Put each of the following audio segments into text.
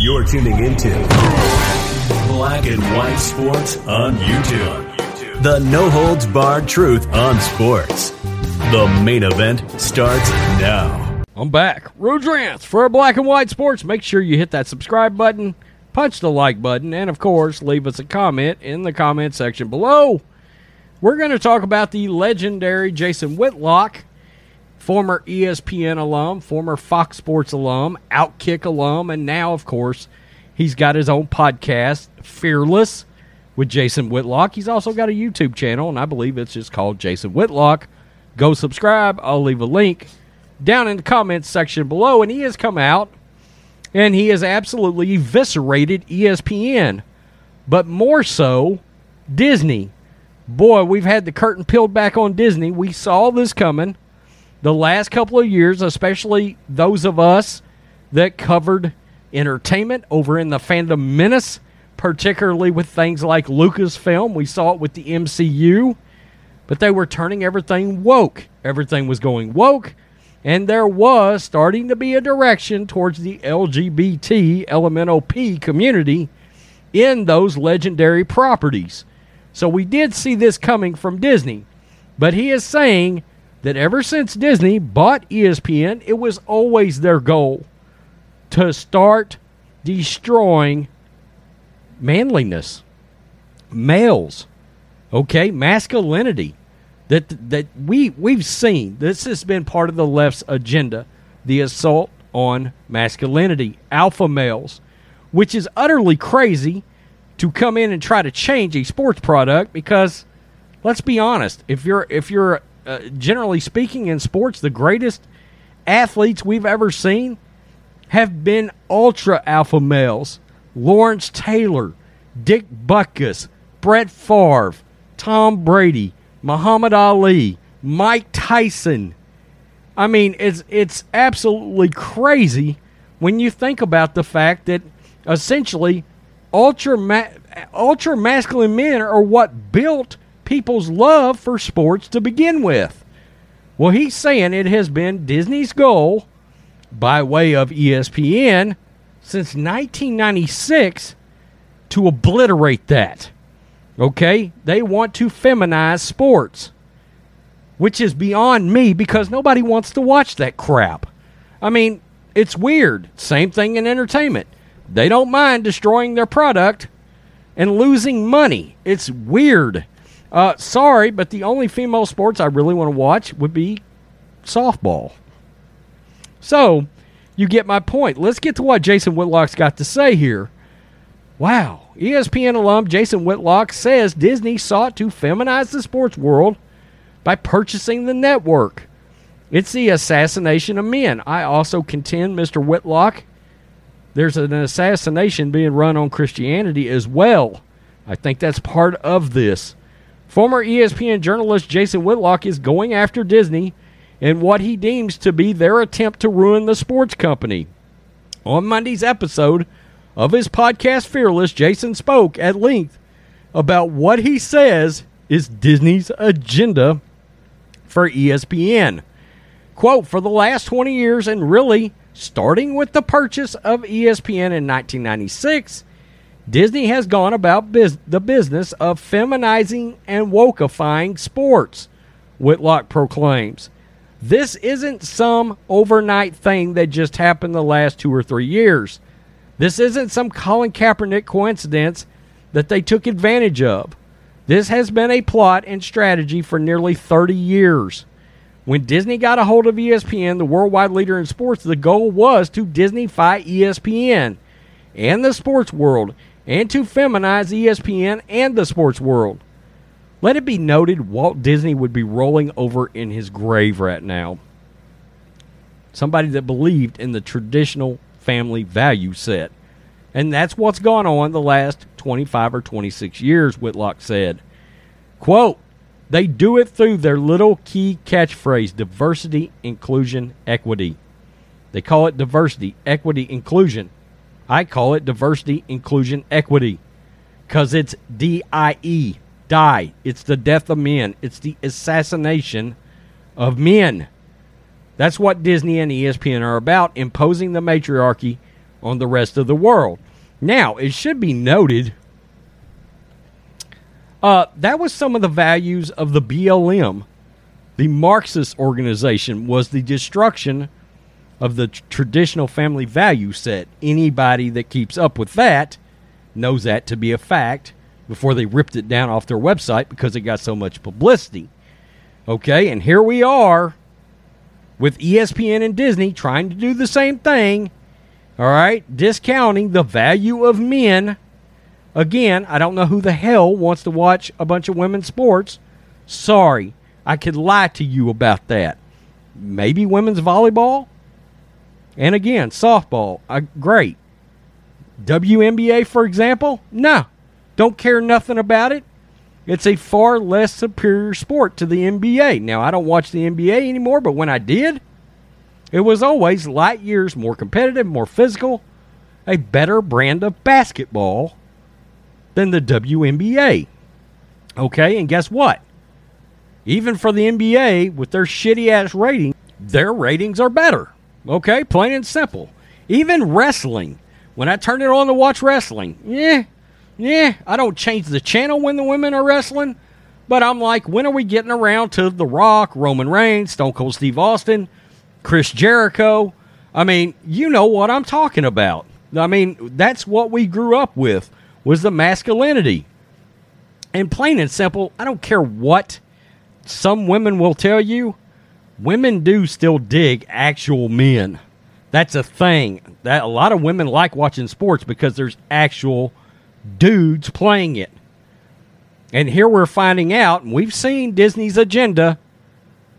You're tuning into Black and White Sports on YouTube. The no holds barred truth on sports. The main event starts now. I'm back. Rudrance for Black and White Sports. Make sure you hit that subscribe button, punch the like button, and of course, leave us a comment in the comment section below. We're going to talk about the legendary Jason Whitlock, former ESPN alum, former Fox Sports alum, Outkick alum, and now, of course, he's got his own podcast, Fearless, with Jason Whitlock. He's also got a YouTube channel, and I believe it's just called Jason Whitlock. Go subscribe. I'll leave a link down in the comments section below. And he has come out and he has absolutely eviscerated ESPN, but more so Disney. Boy, we've had the curtain peeled back on Disney. We saw this coming the last couple of years, especially those of us that covered entertainment over in the fandom menace, particularly with things like Lucasfilm. We saw it with the MCU, but they were turning everything woke. Everything was going woke, and there was starting to be a direction towards the LGBT LMNOP community in those legendary properties. So we did see this coming from Disney, but he is saying that ever since Disney bought ESPN, it was always their goal to start destroying manliness, males, okay, masculinity. That that we we've seen. This has been part of the left's agenda, the assault on masculinity, alpha males, which is utterly crazy to come in and try to change a sports product because let's be honest, if you're if you're uh, generally speaking in sports, the greatest athletes we've ever seen have been ultra alpha males. Lawrence Taylor, Dick Butkus, Brett Favre, Tom Brady, Muhammad Ali, Mike Tyson. I mean, it's it's absolutely crazy when you think about the fact that essentially ultra ma- ultra masculine men are what built people's love for sports to begin with. Well, he's saying it has been Disney's goal by way of ESPN since 1996 to obliterate that. Okay? They want to feminize sports, which is beyond me because nobody wants to watch that crap. I mean, it's weird. Same thing in entertainment. They don't mind destroying their product and losing money. It's weird. Uh, sorry, but the only female sports I really want to watch would be softball. So, you get my point. Let's get to what Jason Whitlock's got to say here. Wow. ESPN alum Jason Whitlock says Disney sought to feminize the sports world by purchasing the network. It's the assassination of men. I also contend, Mr. Whitlock, there's an assassination being run on Christianity as well. I think that's part of this. Former ESPN journalist Jason Whitlock is going after Disney in what he deems to be their attempt to ruin the sports company. On Monday's episode of his podcast Fearless, Jason spoke at length about what he says is Disney's agenda for ESPN. Quote, for the last 20 years, and really starting with the purchase of ESPN in 1996, Disney has gone about biz- the business of feminizing and wokeifying sports, Whitlock proclaims. This isn't some overnight thing that just happened the last two or three years. This isn't some Colin Kaepernick coincidence that they took advantage of. This has been a plot and strategy for nearly 30 years. When Disney got a hold of ESPN, the worldwide leader in sports, the goal was to Disneyfy ESPN and the sports world and to feminize ESPN and the sports world. Let it be noted Walt Disney would be rolling over in his grave right now. somebody that believed in the traditional family value set. And that's what's gone on the last 25 or 26 years, Whitlock said. Quote, they do it through their little key catchphrase diversity, inclusion, equity. They call it diversity, equity, inclusion. I call it diversity, inclusion, equity because it's D I E, die. It's the death of men, it's the assassination of men. That's what Disney and ESPN are about, imposing the matriarchy on the rest of the world. Now, it should be noted uh, that was some of the values of the BLM. The Marxist organization was the destruction of the traditional family value set. Anybody that keeps up with that knows that to be a fact before they ripped it down off their website because it got so much publicity. Okay, and here we are with ESPN and Disney trying to do the same thing. All right, discounting the value of men Again, I don't know who the hell wants to watch a bunch of women's sports. Sorry, I could lie to you about that. Maybe women's volleyball? And again, softball. Uh, great. WNBA, for example? No. Don't care nothing about it. It's a far less superior sport to the NBA. Now, I don't watch the NBA anymore, but when I did, it was always light years more competitive, more physical, a better brand of basketball than the WNBA. Okay, and guess what? Even for the NBA, with their shitty ass rating, their ratings are better. Okay, plain and simple. Even wrestling, when I turn it on to watch wrestling, yeah, yeah, I don't change the channel when the women are wrestling, but I'm like, when are we getting around to The Rock, Roman Reigns, Stone Cold Steve Austin, Chris Jericho? I mean, you know what I'm talking about. I mean, that's what we grew up with was the masculinity. And plain and simple, I don't care what some women will tell you, women do still dig actual men. That's a thing. That a lot of women like watching sports because there's actual dudes playing it. And here we're finding out, and we've seen Disney's agenda.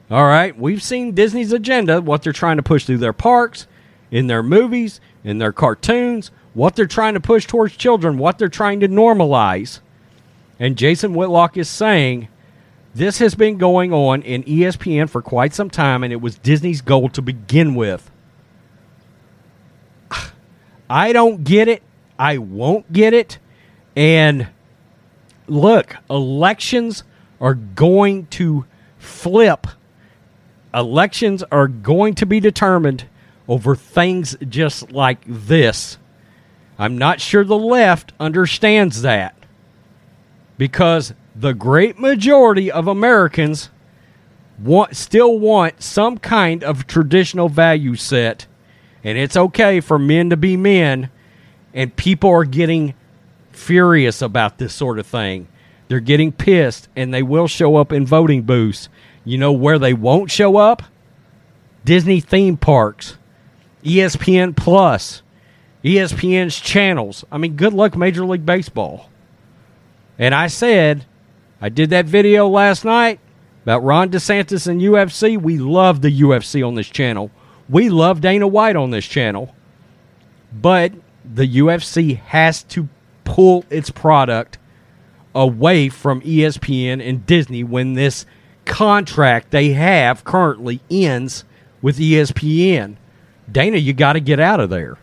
All right, we've seen Disney's agenda, what they're trying to push through their parks, in their movies, in their cartoons, what they're trying to push towards children, what they're trying to normalize. And Jason Whitlock is saying this has been going on in ESPN for quite some time, and it was Disney's goal to begin with. I don't get it. I won't get it. And look, elections are going to flip. Elections are going to be determined over things just like this. I'm not sure the left understands that because the great majority of Americans want still want some kind of traditional value set and it's okay for men to be men and people are getting furious about this sort of thing. They're getting pissed and they will show up in voting booths. You know where they won't show up? Disney theme parks, ESPN Plus, ESPN's channels. I mean, good luck, Major League Baseball. And I said, I did that video last night about Ron DeSantis and UFC. We love the UFC on this channel. We love Dana White on this channel. But the UFC has to pull its product away from ESPN and Disney when this contract they have currently ends with ESPN. Dana, you got to get out of there.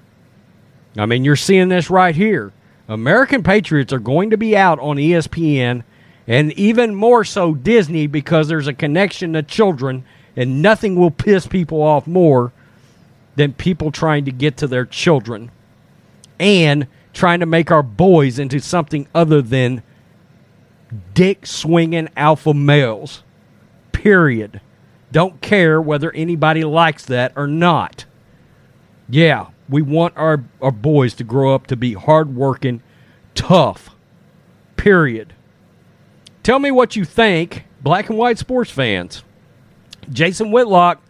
I mean, you're seeing this right here. American Patriots are going to be out on ESPN and even more so Disney because there's a connection to children, and nothing will piss people off more than people trying to get to their children and trying to make our boys into something other than dick swinging alpha males. Period. Don't care whether anybody likes that or not. Yeah, we want our, our boys to grow up to be hardworking, tough. Period. Tell me what you think, black and white sports fans. Jason Whitlock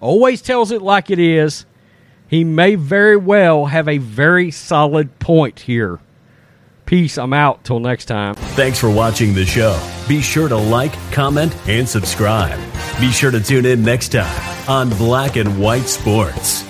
always tells it like it is. He may very well have a very solid point here. Peace. I'm out. Till next time. Thanks for watching the show. Be sure to like, comment, and subscribe. Be sure to tune in next time on Black and White Sports.